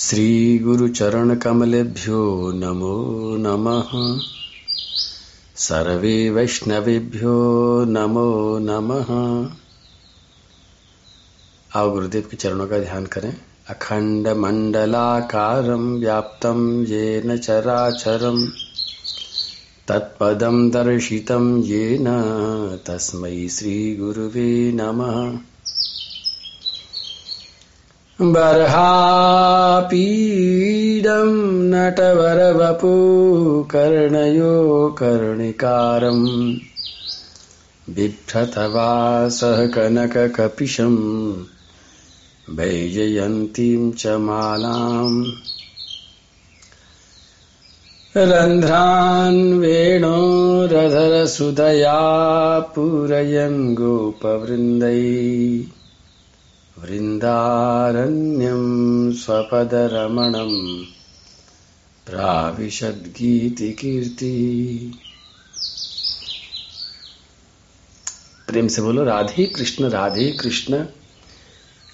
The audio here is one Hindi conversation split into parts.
श्रीगुरुचरणकमलेभ्यो नमो नमः। सर्वे वैष्णवेभ्यो नमो नमः। आओ गुरुदेव के चरणों का ध्यान करें। अखंड मंडलाकारं व्याप्तं येन चराचरम् तत्पदं दर्शितं येन। तस्मै श्रीगुरुवे नमः। बर्हापीडं नटवरवपु कर्णयो कर्णिकारम् बिभ्रतवासः कनककपिशम् वैजयन्तीं च मालाम्। रन्ध्रान् वेणोरधरसुधया पूरयन् गोपवृन्दै। वृन्दारण्यं स्वपदरमणं प्राविशद्गीतिकीर्ति। प्रेम से बोलो, राधे कृष्ण राधे कृष्ण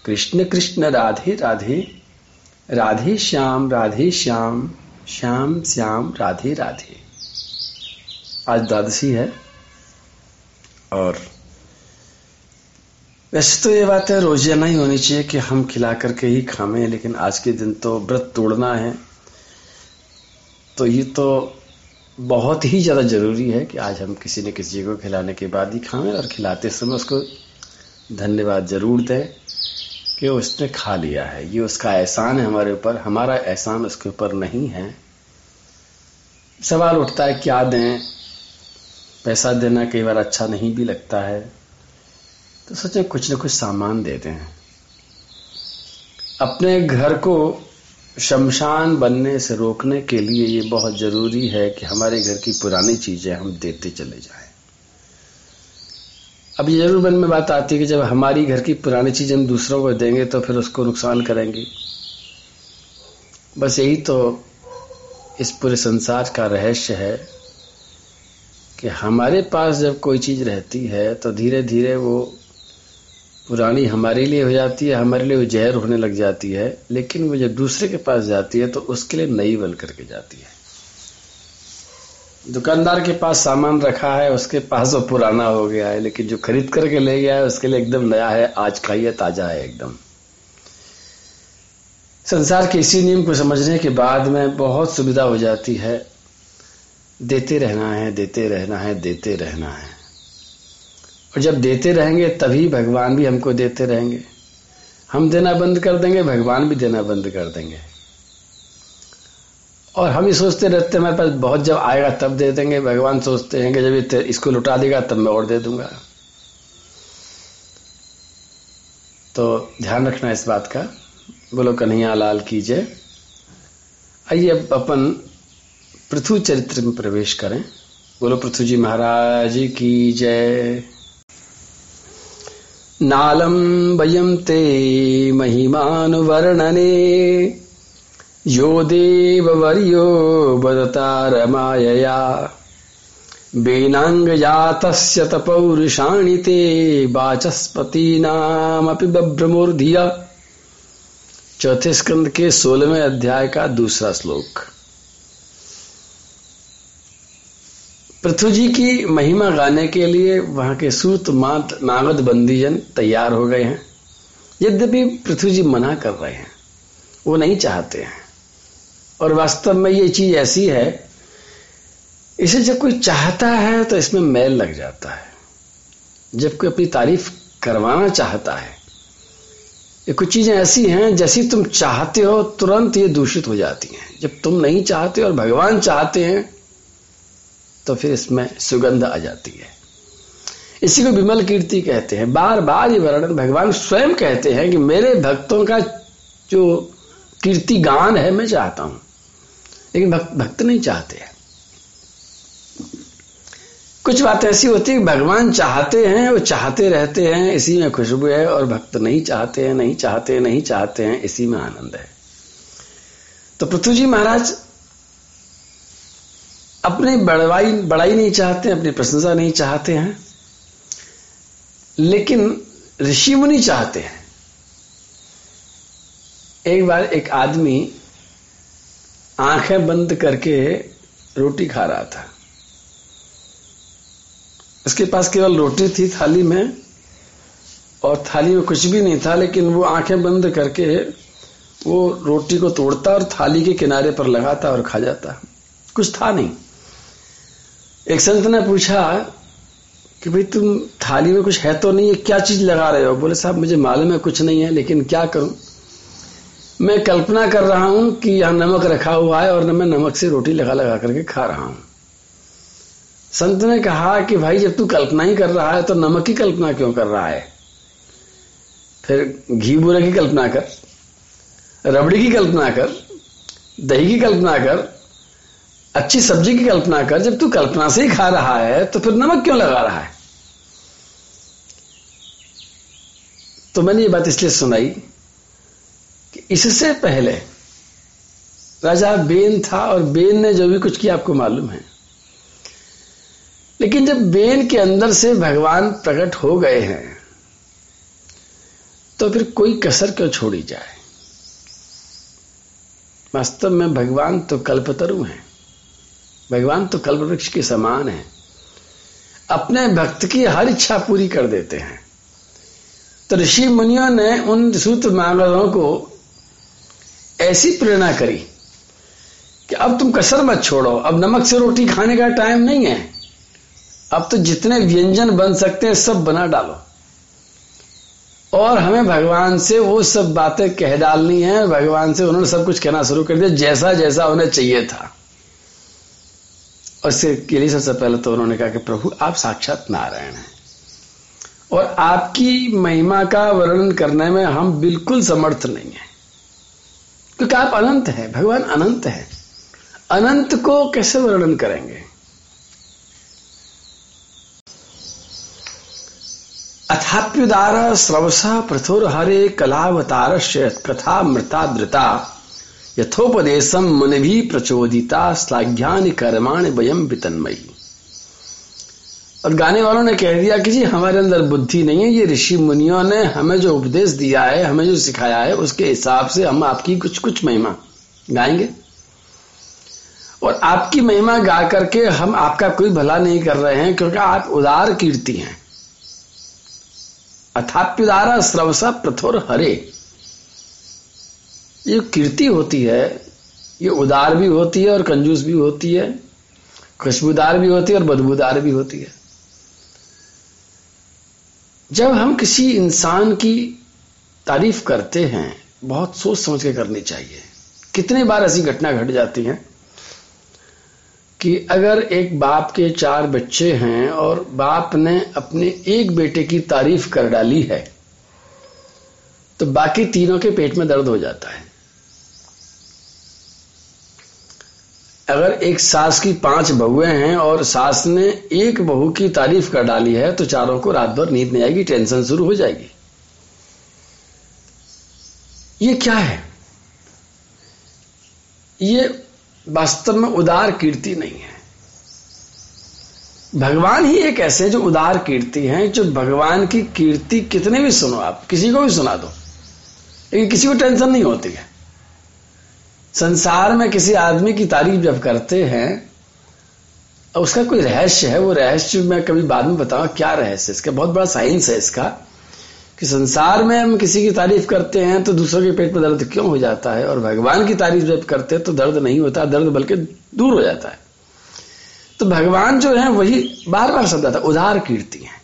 कृष्ण कृष्ण, राधे राधे राधे श्याम राधे श्याम श्याम श्याम, राधे राधे। आज द्वादशी है और वैसे तो ये बात है रोज़ाना ही होनी चाहिए कि हम खिला करके ही खावे लेकिन आज के दिन तो व्रत तोड़ना है। तो ये तो बहुत ही ज़्यादा ज़रूरी है कि आज हम किसी न किसी को खिलाने के बाद ही खावें और खिलाते समय उसको धन्यवाद ज़रूर दें कि उसने खा लिया है। ये उसका एहसान है हमारे ऊपर। हमारा एहसान उसके ऊपर नहीं है। सवाल उठता है, क्या दें? पैसा देना कई बार अच्छा नहीं भी लगता है। तो सोचे कुछ न कुछ सामान देते हैं अपने घर को शमशान बनने से रोकने के लिए ये बहुत ज़रूरी है कि हमारे घर की पुरानी चीज़ें हम देते चले जाएँ। अब ये ज़रूर मन में बात आती है कि जब हमारी घर की पुरानी चीज़ हम दूसरों को देंगे तो फिर उसको नुकसान करेंगे बस यही तो इस पूरे संसार का रहस्य है कि हमारे पास जब कोई चीज़ रहती है तो धीरे धीरे वो पुरानी हमारे लिए हो जाती है, हमारे लिए वो जहर होने लग जाती है, लेकिन वो जब दूसरे के पास जाती है तो उसके लिए नई बन करके जाती है। दुकानदार के पास सामान रखा है, उसके पास वो पुराना हो गया है, लेकिन जो खरीद करके ले गया है, उसके लिए एकदम नया है, आज का ही है ताज़ा है एकदम। संसार के इसी नियम को समझने के बाद में बहुत सुविधा हो जाती है। देते रहना है, देते रहना है, देते रहना है। और जब देते रहेंगे, तभी भगवान भी हमको देते रहेंगे। हम देना बंद कर देंगे, भगवान भी देना बंद कर देंगे। और हम ही सोचते रहते हमारे पास बहुत जब आएगा, तब दे देंगे। भगवान सोचते हैं कि जब इसको लुटा देगा, तब मैं और दे दूँगा। तो ध्यान रखना इस बात का। बोलो, कन्हैया लाल कीजिए। आइए अब अपन पृथु चरित्र में प्रवेश करें। बोलो पृथु जी महाराज की जय। नालम ते महिमानुवर्णने। यो देववर्यो वदता रमायया वेनाङ्गजातस्य तपौरुषाणि ते वाचस्पतीनामपि बभ्रमूर्धिया। चौथे स्कंद के सोलहवें अध्याय का दूसरा श्लोक। पृथ्वी जी की महिमा गाने के लिए वहाँ के सूत, मात नागद बंदीजन तैयार हो गए हैं। यद्यपि पृथ्वी जी मना कर रहे हैं, वो नहीं चाहते हैं। और वास्तव में ये चीज़ ऐसी है, इसे जब कोई चाहता है तो इसमें मैल लग जाता है। जब कोई अपनी तारीफ़ करवाना चाहता है, ये कुछ चीज़ें ऐसी हैं, जैसी तुम चाहते हो, तुरंत ये दूषित हो जाती हैं। जब तुम नहीं चाहते और भगवान चाहते हैं तो फिर इसमें सुगंध आ जाती है। इसी को विमल कीर्ति कहते हैं। बार बार ये वर्णन भगवान स्वयं कहते हैं कि मेरे भक्तों का जो कीर्ति गान है, मैं चाहता हूँ। लेकिन भक्त भक्त नहीं चाहते हैं। कुछ बात ऐसी होती है भगवान चाहते हैं, वो चाहते रहते हैं, इसी में खुशबू है और भक्त नहीं चाहते हैं, नहीं चाहते नहीं चाहते हैं, इसी में आनंद है। तो पृथ्वी जी महाराज अपने बड़वाई, बड़ाई नहीं चाहते, अपनी प्रशंसा नहीं चाहते हैं, लेकिन ऋषि मुनि चाहते हैं। एक बार एक आदमी आँखें बंद करके रोटी खा रहा था। उसके पास केवल रोटी थी थाली में, और थाली में कुछ भी नहीं था, लेकिन वो आँखें बंद करके वो रोटी को तोड़ता और थाली के किनारे पर लगाता और खा जाता। कुछ था नहीं। एक संत ने पूछा कि भाई, तुम थाली में कुछ है तो नहीं है क्या चीज़ लगा रहे हो? बोले, साहब, मुझे मालूम है कुछ नहीं है, लेकिन क्या करूँ? मैं कल्पना कर रहा हूँ कि यहाँ नमक रखा हुआ है और मैं नमक से रोटी लगा लगा करके खा रहा हूँ। संत ने कहा कि भाई, जब तू कल्पना ही कर रहा है तो नमक की कल्पना क्यों कर रहा है? फिर घी बुरे की कल्पना कर, रबड़ी की कल्पना कर, दही की कल्पना कर अच्छी सब्ज़ी की कल्पना कर, जब तू कल्पना से ही खा रहा है तो फिर नमक क्यों लगा रहा है? तो मैंने ये बात इसलिए सुनाई कि इससे पहले राजा बेन था और बेन ने जो भी कुछ किया, आपको मालूम है। लेकिन जब बेन के अंदर से भगवान प्रकट हो गए हैं तो फिर कोई कसर क्यों छोड़ी जाए? वास्तव में भगवान तो कल्पतरु हैं। भगवान तो कल्प वृक्ष के समान है। अपने भक्त की हर इच्छा पूरी कर देते हैं। तो ऋषि मुनियों ने उन सूत्र मांगलों को ऐसी प्रेरणा करी कि अब तुम कसर मत छोड़ो, अब नमक से रोटी खाने का टाइम नहीं है। अब तो जितने व्यंजन बन सकते हैं, सब बना डालो। और हमें भगवान से वो सब बातें कह डालनी है, भगवान से उन्होंने सब कुछ कहना शुरू कर दिया जैसा जैसा उन्हें चाहिए था। और इससे के लिए सबसे पहले तो उन्होंने कहा कि प्रभु, आप साक्षात नारायण हैं। और आपकी महिमा का वर्णन करने में हम बिल्कुल समर्थ नहीं है। क्योंकि आप अनंत हैं, भगवान अनंत है। अनंत को कैसे वर्णन करेंगे? अथाप्युदार स्रवस प्रथुर हरे कलावतार कथा मृता यथोपदेशम मन भी प्रचोदिता श्लाघ्यान कर्माण वयम वितन्मयी। और गाने वालों ने कह दिया कि जी, हमारे अंदर बुद्धि नहीं है, ये ऋषि मुनियों ने हमें जो उपदेश दिया है, हमें जो सिखाया है, उसके हिसाब से हम आपकी कुछ कुछ महिमा गाएँगे। और आपकी महिमा गा करके हम आपका कोई भला नहीं कर रहे हैं, क्योंकि आप उदार कीर्ति हैं। अथाप्युदारा श्रवसा प्रथुर हरे। ये कीर्ति होती है, ये उदार भी होती है और कंजूस भी होती है, खुशबूदार भी होती है और बदबूदार भी होती है। जब हम किसी इंसान की तारीफ़ करते हैं, बहुत सोच समझ के करनी चाहिए। कितने बार ऐसी घटना घट जाती है कि अगर एक बाप के चार बच्चे हैं और बाप ने अपने एक बेटे की तारीफ़ कर डाली है तो बाकी तीनों के पेट में दर्द हो जाता है। अगर एक सास की पाँच बहुएँ हैं और सास ने एक बहू की तारीफ़ कर डाली है तो चारों को रात भर नींद नहीं आएगी, टेंशन शुरू हो जाएगी। ये क्या है? ये वास्तव में उदार कीर्ति नहीं है। भगवान ही एक ऐसे जो उदार कीर्ति हैं, जो भगवान की कीर्ति कितने भी सुनो आप, किसी को भी सुना दो, लेकिन किसी को टेंशन नहीं होती है। संसार में किसी आदमी की तारीफ़ जब करते हैं, उसका कोई रहस्य है? वो रहस्य मैं कभी बाद में बताऊँगा क्या रहस्य इसका? बहुत बड़ा साइंस है इसका कि संसार में हम किसी की तारीफ़ करते हैं तो दूसरों के पेट में दर्द क्यों हो जाता है? और भगवान की तारीफ़ जब करते हैं तो दर्द नहीं होता, दर्द बल्कि दूर हो जाता है। तो भगवान जो है, वही बार बार शब्द आता उदार कीर्ति है।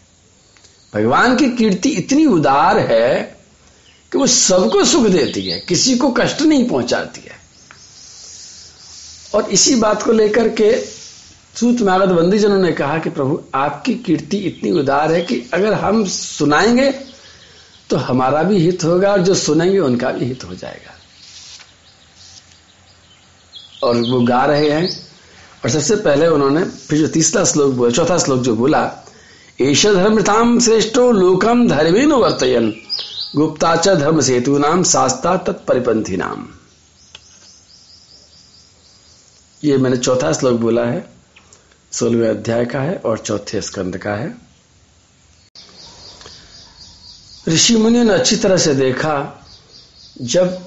भगवान की कीर्ति इतनी उदार है कि वो सबको सुख देती है, किसी को कष्ट नहीं पहुंचाती है। और इसी बात को लेकर के सूत नारद बंदी जनों ने कहा कि प्रभु, आपकी कीर्ति इतनी उदार है कि अगर हम सुनाएँगे तो हमारा भी हित होगा और जो सुनेंगे, उनका भी हित हो जाएगा। और वो गा रहे हैं। और सबसे पहले उन्होंने, फिर जो तीसरा श्लोक बोला, चौथा श्लोक जो बोला एश धर्मताम श्रेष्ठो लोकम धर्मेन वर्तयन गुप्ताच धर्म सेतु नाम शास्ता तत्परिपंथी नाम ये मैंने चौथा श्लोक बोला है, सोलहवें अध्याय का है और चौथे स्कंद का है। ऋषि मुनि ने अच्छी तरह से देखा, जब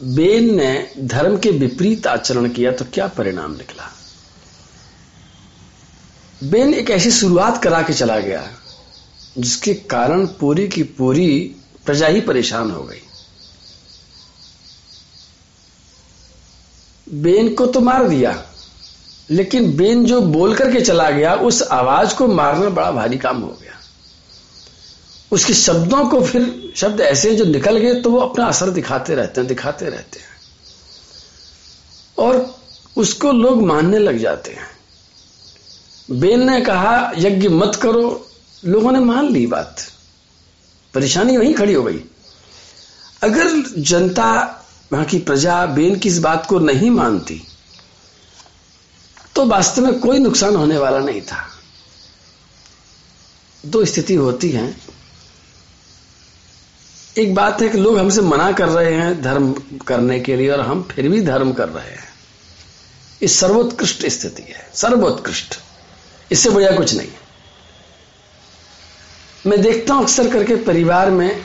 बेन ने धर्म के विपरीत आचरण किया तो क्या परिणाम निकला? बेन एक ऐसी शुरुआत करा के चला गया, जिसके कारण पूरी की पूरी प्रजा ही परेशान हो गई। बेन को तो मार दिया। लेकिन बेन जो बोल करके चला गया, उस आवाज़ को मारना बड़ा भारी काम हो गया। उसके शब्दों को फिर शब्द ऐसे जो निकल गए तो वो अपना असर दिखाते रहते हैं, दिखाते रहते हैं। और उसको लोग मानने लग जाते हैं। बेन ने कहा, यज्ञ मत करो। लोगों ने मान ली बात। परेशानी वहीं खड़ी हो गई। अगर जनता वहाँ की प्रजा बेन की इस बात को नहीं मानती? तो वास्तव में कोई नुकसान होने वाला नहीं था। दो स्थिति होती है। एक बात है कि लोग हमसे मना कर रहे हैं धर्म करने के लिए और हम फिर भी धर्म कर रहे हैं। इस सर्वोत्कृष्ट स्थिति है, सर्वोत्कृष्ट। इससे बढ़िया कुछ नहीं मैं देखता हूँ अक्सर करके परिवार में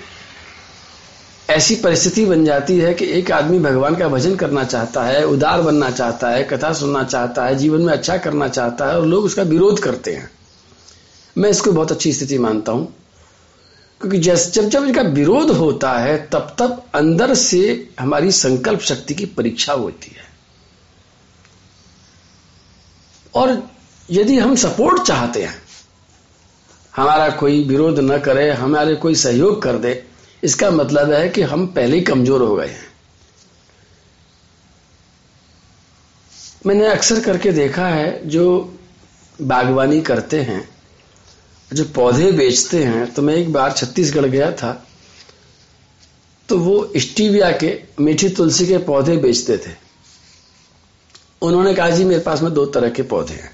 ऐसी परिस्थिति बन जाती है कि एक आदमी भगवान का भजन करना चाहता है, उदार बनना चाहता है, कथा सुनना चाहता है, जीवन में अच्छा करना चाहता है और लोग उसका विरोध करते हैं। मैं इसको बहुत अच्छी स्थिति मानता हूँ। क्योंकि जैसे जब जब इनका विरोध होता है, तब तब अंदर से हमारी संकल्प शक्ति की परीक्षा होती है। और यदि हम सपोर्ट चाहते हैं, हमारा कोई विरोध न करे, हमारे कोई सहयोग कर दे इसका मतलब है कि हम पहले ही कमज़ोर हो गए हैं। मैंने अक्सर करके देखा है जो बागवानी करते हैं, जो पौधे बेचते हैं तो मैं एक बार छत्तीसगढ़ गया था तो वो स्टीविया के मीठी तुलसी के पौधे बेचते थे। उन्होंने कहा, जी, मेरे पास में दो तरह के पौधे हैं।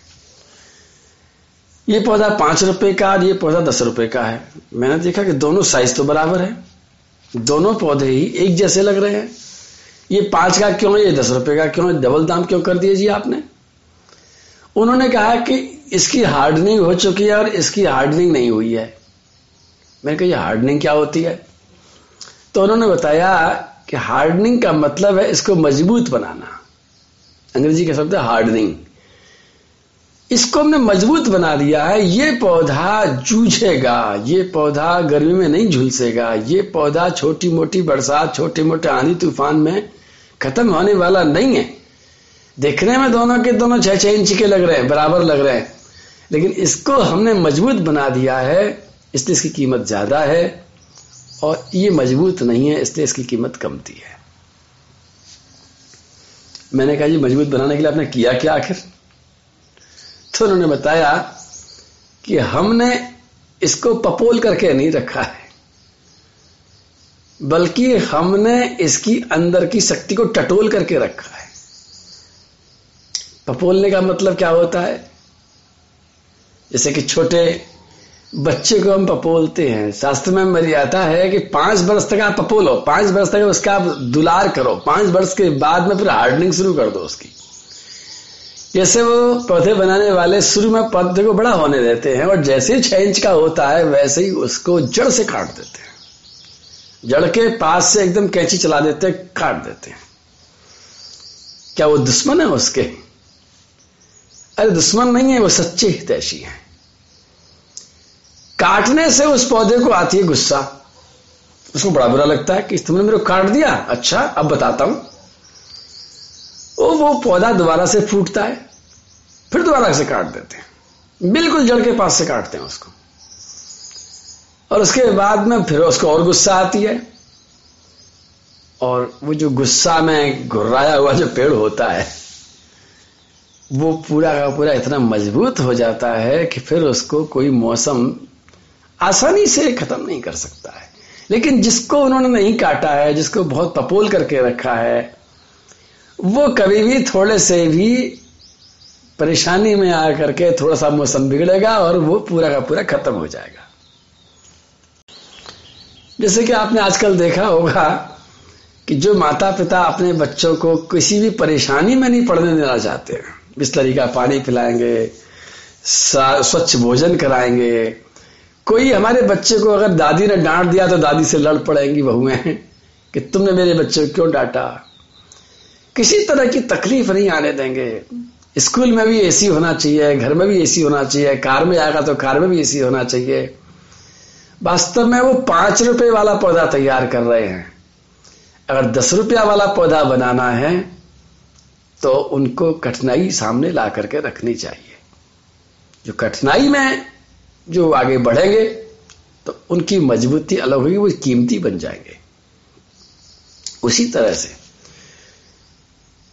ये पौधा पाँच रुपए का और ये पौधा दस रुपए का है। मैंने देखा कि दोनों साइज़ तो बराबर है। दोनों पौधे ही एक जैसे लग रहे हैं। ये पाँच का क्यों है ये दस रुपए का क्यों है डबल दाम क्यों कर दिए जी आपने? उन्होंने कहा कि इसकी हार्डनिंग हो चुकी है और इसकी हार्डनिंग नहीं हुई है। मैंने कहा, ये हार्डनिंग क्या होती है? तो उन्होंने बताया कि हार्डनिंग का मतलब है इसको मज़बूत बनाना। अंग्रेज़ी का शब्द है हार्डनिंग इसको हमने मज़बूत बना दिया है। ये पौधा जूझेगा, ये पौधा गर्मी में नहीं झुलसेगा ये पौधा छोटी मोटी बरसात छोटे मोटे आंधी तूफ़ान में खत्म होने वाला नहीं है। देखने में दोनों के दोनों छह छह इंच के लग रहे हैं, बराबर लग रहे हैं। लेकिन इसको हमने मज़बूत बना दिया है, इसलिए इसकी कीमत ज़्यादा है, और ये मज़बूत नहीं है, इसलिए इसकी कीमत कमती है। मैंने कहा जी, मज़बूत बनाने के लिए आपने किया क्या आखिर? तो उन्होंने बताया कि हमने इसको पपोल करके नहीं रखा है, बल्कि हमने इसकी अंदर की शक्ति को टटोल करके रखा है। पपोलने का मतलब क्या होता है? जैसे कि छोटे बच्चे को हम पपोलते हैं। शास्त्र में मर्यादा है कि पाँच वर्ष तक आप पपोलो, पाँच वर्ष तक उसका आप दुलार करो, पाँच वर्ष के बाद में फिर हार्डनिंग शुरू कर दो उसकी। जैसे वो पौधे बनाने वाले शुरू में पौधे को बड़ा होने देते हैं और जैसे ही छह इंच का होता है, वैसे ही उसको जड़ से काट देते हैं। जड़ के पास से एकदम कैंची चला देते हैं, काट देते हैं। क्या वो दुश्मन है उसके? अरे दुश्मन नहीं है, वो सच्चे हितैषी है। काटने से उस पौधे को आती है गुस्सा। उसको बड़ा बुरा लगता है कि तुमने मेरे को काट दिया। अच्छा अब बताता हूँ। वो वो पौधा दोबारा से फूटता है, फिर दोबारा से काट देते हैं। बिल्कुल जड़ के पास से काटते हैं उसको। और उसके बाद में फिर उसको और गुस्सा आती है। और वो जो गुस्सा में घुर्राया हुआ जो पेड़ होता है, वो पूरा का पूरा इतना मज़बूत हो जाता है कि फिर उसको कोई मौसम आसानी से खत्म नहीं कर सकता है। लेकिन जिसको उन्होंने नहीं काटा है, जिसको बहुत पपोल करके रखा है वो कभी भी थोड़े से भी परेशानी में आकर के थोड़ा सा मौसम बिगड़ेगा और वो पूरा का पूरा खत्म हो जाएगा। जैसे कि आपने आजकल देखा होगा कि जो माता पिता अपने बच्चों को किसी भी परेशानी में नहीं पढ़ने देना चाहते हैं का पानी पिलाएँगे स्वच्छ भोजन कराएँगे। कोई हमारे बच्चे को अगर दादी ने डांट दिया तो दादी से लड़ पड़ेंगी बहुएँ कि तुमने मेरे बच्चे को क्यों डांटा? किसी तरह की तकलीफ़ नहीं आने देंगे। स्कूल में भी एसी होना चाहिए, घर में भी एसी होना चाहिए, कार में आएगा तो कार में भी एसी होना चाहिए। वास्तव में वो पाँच रुपए वाला पौधा तैयार कर रहे हैं। अगर दस रुपया वाला पौधा बनाना है तो उनको कठिनाई सामने ला करके रखनी चाहिए। जो कठिनाई में जो आगे बढ़ेंगे तो उनकी मजबूती अलग होगी, वो कीमती बन जाएँगे। उसी तरह से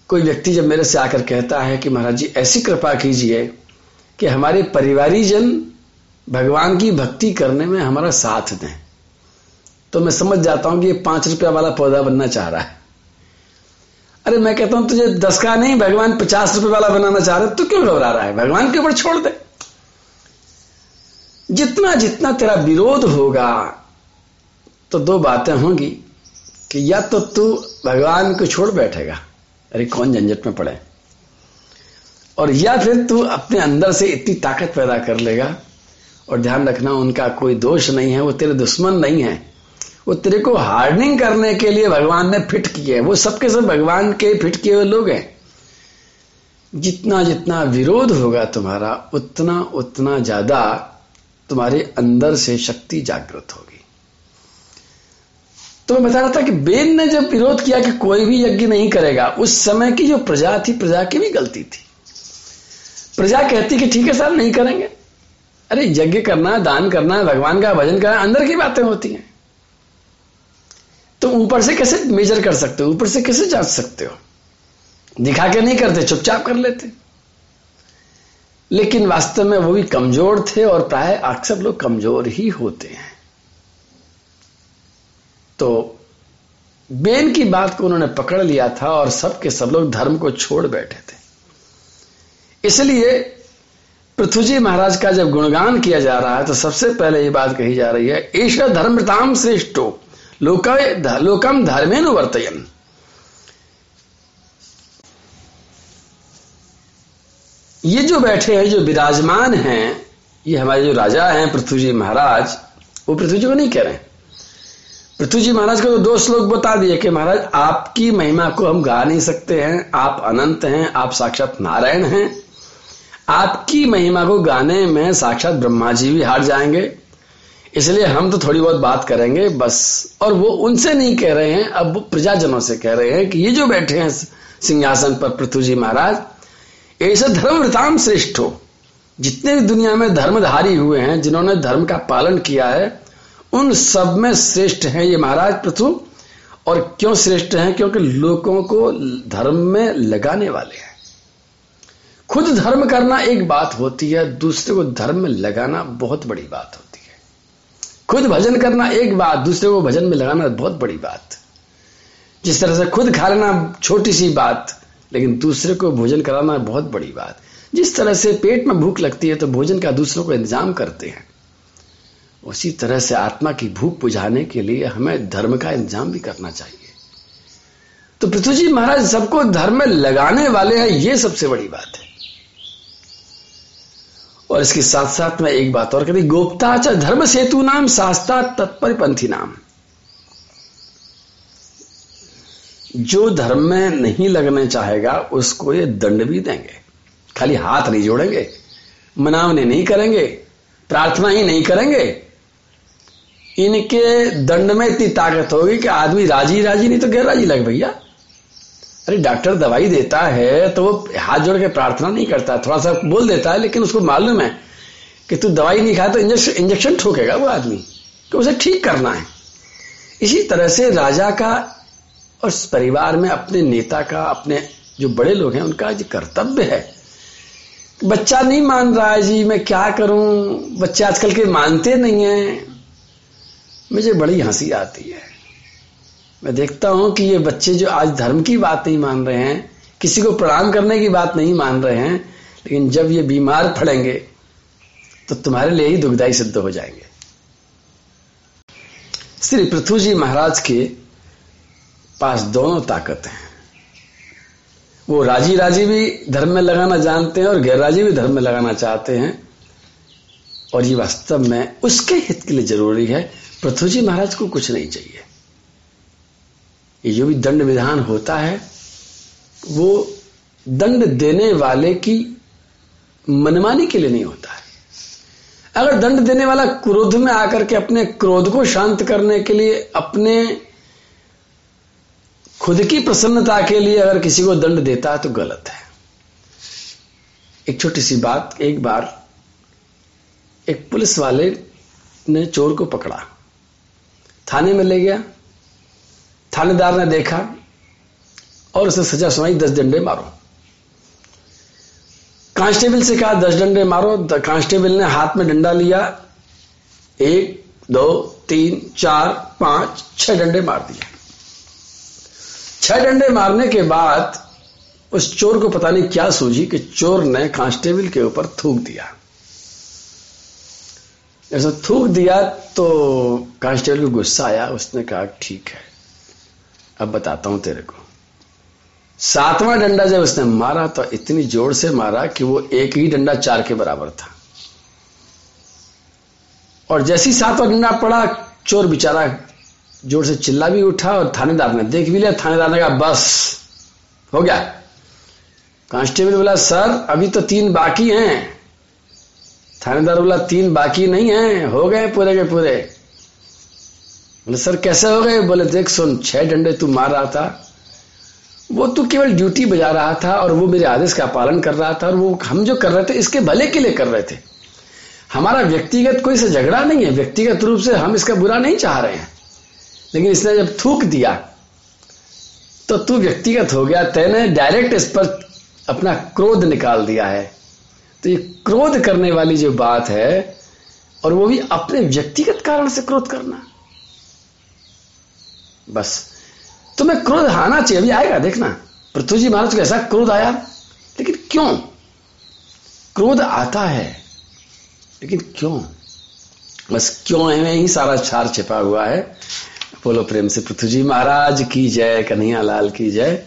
कोई व्यक्ति जब मेरे से आकर कहता है कि महाराज जी, ऐसी कृपा कीजिए कि हमारे परिवारीजन भगवान की भक्ति करने में हमारा साथ दें। तो मैं समझ जाता हूँ कि ये पाँच रुपया वाला पौधा बनना चाह रहा है। अरे मैं कहता हूँ, तुझे दस का नहीं, भगवान पचास रुपए वाला बनाना चाह रहे तो क्यों घबरा रहा है? भगवान के ऊपर छोड़ दे। जितना जितना तेरा विरोध होगा तो दो बातें होंगी कि या तो तू भगवान को छोड़ बैठेगा अरे कौन झंझट में पड़े और या फिर तू अपने अंदर से इतनी ताकत पैदा कर लेगा और ध्यान रखना, उनका कोई दोष नहीं है, वो तेरे दुश्मन नहीं है। वो तेरे को हार्डनिंग करने के लिए भगवान ने फिट किए वो सबके सब भगवान के फिट किए हुए लोग हैं। जितना जितना विरोध होगा तुम्हारा, उतना उतना ज़्यादा तुम्हारे अंदर से शक्ति जागृत होगी। तो मैं बता रहा था कि बेन ने जब विरोध किया कि कोई भी यज्ञ नहीं करेगा, उस समय की जो प्रजा थी, प्रजा की भी गलती थी। प्रजा कहती कि ठीक है साहब, नहीं करेंगे। अरे, यज्ञ करना, दान करना, भगवान का भजन करना, अंदर की बातें होती हैं। तो ऊपर से कैसे मेजर कर सकते हो? ऊपर से कैसे जाँच सकते हो? दिखा के नहीं करते, चुपचाप कर लेते। लेकिन वास्तव में वो भी कमज़ोर थे और प्राय अक्सर लोग कमज़ोर ही होते हैं। तो बेन की बात को उन्होंने पकड़ लिया था और सब के सब लोग धर्म को छोड़ बैठे थे। इसलिए पृथ्वी जी महाराज का जब गुणगान किया जा रहा है तो सबसे पहले ये बात कही जा रही है ईश्वर धर्मताम श्रेष्ठो, लोक लोकम धर्मेनु वर्तयन। ये जो बैठे हैं, जो विराजमान हैं, ये हमारे जो राजा हैं पृथ्वी जी महाराज, वो पृथ्वी जी को नहीं कह रहे पृथ्वी जी महाराज को तो दो श्लोक बता दिए कि महाराज, आपकी महिमा को हम गा नहीं सकते हैं, आप अनंत हैं, आप साक्षात नारायण हैं। आपकी महिमा को गाने में साक्षात ब्रह्मा जी भी हार जाएँगे। इसलिए हम तो थोड़ी बहुत बात करेंगे, बस। और वो उनसे नहीं कह रहे हैं, अब वो प्रजाजनों से कह रहे हैं कि ये जो बैठे हैं सिंहासन पर पृथ्वी जी महाराज ऐसे धर्मवृताम श्रेष्ठ हो। जितने भी दुनिया में धर्मधारी हुए हैं, जिन्होंने धर्म का पालन किया है उन सब में श्रेष्ठ हैं ये महाराज पृथु। और क्यों श्रेष्ठ हैं? क्योंकि लोगों को धर्म में लगाने वाले हैं। खुद धर्म करना एक बात होती है, दूसरे को धर्म में लगाना बहुत बड़ी बात होती है। खुद भजन करना एक बात, दूसरे को भजन में लगाना बहुत बड़ी बात। जिस तरह से खुद खा लेना छोटी सी बात, लेकिन दूसरे को भोजन कराना बहुत बड़ी बात। जिस तरह से पेट में भूख लगती है तो भोजन का दूसरों को इंतज़ाम करते हैं। उसी तरह से आत्मा की भूख बुझाने के लिए हमें धर्म का इंतज़ाम भी करना चाहिए। तो पृथ्वी जी महाराज, सबको धर्म में लगाने वाले हैं, ये सबसे बड़ी बात है। और इसके साथ साथ में एक बात और कहती गोप्ता च धर्म सेतु नाम शास्त्रा तत्पर पंथी नाम। जो धर्म में नहीं लगने चाहेगा, उसको ये दंड भी देंगे। खाली हाथ नहीं जोड़ेंगे, मनावने नहीं करेंगे, प्रार्थना ही नहीं करेंगे इनके दंड में इतनी ताकत होगी कि आदमी राज़ी राज़ी नहीं तो गैर राज़ी लग भैया। अरे डॉक्टर दवाई देता है तो वो हाथ जोड़ के प्रार्थना नहीं करता, थोड़ा सा बोल देता है, लेकिन उसको मालूम है कि तू दवाई नहीं खाया तो इंजेक्शन इंजेक्शन ठोकेगा वो आदमी तो उसे ठीक करना है। इसी तरह से राजा का और परिवार में अपने नेता का, अपने जो बड़े लोग हैं, उनका जो कर्तव्य है। बच्चा नहीं मान रहा है, जी, मैं क्या करूँ? बच्चे आजकल के मानते नहीं हैं। मुझे बड़ी हँसी आती है। मैं देखता हूँ कि ये बच्चे जो आज धर्म की बात नहीं मान रहे हैं, किसी को प्रणाम करने की बात नहीं मान रहे हैं, लेकिन जब ये बीमार पड़ेंगे तो तुम्हारे लिए ही दुखदाई सिद्ध हो जाएँगे। श्री पृथ्वी जी महाराज के पास दोनों ताकत हैं। वो राज़ी राज़ी भी धर्म में लगाना जानते हैं और गैर राज़ी भी धर्म में लगाना चाहते हैं, और ये वास्तव में उसके हित के लिए ज़रूरी है पृथ्वी जी महाराज को कुछ नहीं चाहिए। ये जो भी दंड विधान होता है, वो दंड देने वाले की मनमानी के लिए नहीं होता है। अगर दंड देने वाला क्रोध में आकर के अपने क्रोध को शांत करने के लिए, अपने खुद की प्रसन्नता के लिए अगर किसी को दंड देता है तो गलत है। एक छोटी सी बात, एक बार एक पुलिस वाले ने चोर को पकड़ा। थाने में ले गया, थानेदार ने देखा और उसे सजा सुनाई, दस डंडे मारो। कांस्टेबल से कहा, दस डंडे मारो। कांस्टेबल ने हाथ में डंडा लिया। एक, दो, तीन, चार, पाँच, छह डंडे मार दिए। छह डंडे मारने के बाद उस चोर को पता नहीं क्या सूझी कि चोर ने कांस्टेबल के ऊपर थूक दिया। ऐसा थूक दिया तो कांस्टेबल को गुस्सा आया उसने कहा, ठीक है, अब बताता हूँ तेरे को। सातवां डंडा जब उसने मारा तो इतनी ज़ोर से मारा कि वो एक ही डंडा चार के बराबर था। और जैसी सातवां डंडा पड़ा, चोर बेचारा ज़ोर से चिल्ला भी उठा और थानेदार ने देख भी लिया। थानेदार ने कहा, बस, हो गया। कांस्टेबल बोला, सर, अभी तो तीन बाकी हैं। थानेदार बोला, तीन बाकी नहीं है, हो गए पूरे के पूरे. बोले, सर, कैसे हो गए? बोले, देख, सुन, छह डंडे तू मार रहा था। वो तो केवल ड्यूटी बजा रहा था और वो मेरे आदेश का पालन कर रहा था और वो हम जो कर रहे थे, इसके भले के लिए कर रहे थे। हमारा व्यक्तिगत कोई से झगड़ा नहीं है। व्यक्तिगत रूप से हम इसका बुरा नहीं चाह रहे हैं। लेकिन इसने जब थूक दिया तो तू व्यक्तिगत हो गया, तेने डायरेक्ट इस पर अपना क्रोध निकाल दिया है। तो ये क्रोध करने वाली जो बात है, और वो भी अपने व्यक्तिगत कारण से क्रोध करना। बस। तुम्हें क्रोध आना चाहिए, अभी आएगा, देखना। पृथ्वी जी महाराज को ऐसा क्रोध आया। लेकिन क्यों? क्रोध आता है। लेकिन क्यों? बस क्यों है ही सारा छार छिपा हुआ है। बोलो प्रेम से, पृथ्वी जी महाराज की जय कन्हैया लाल की जय।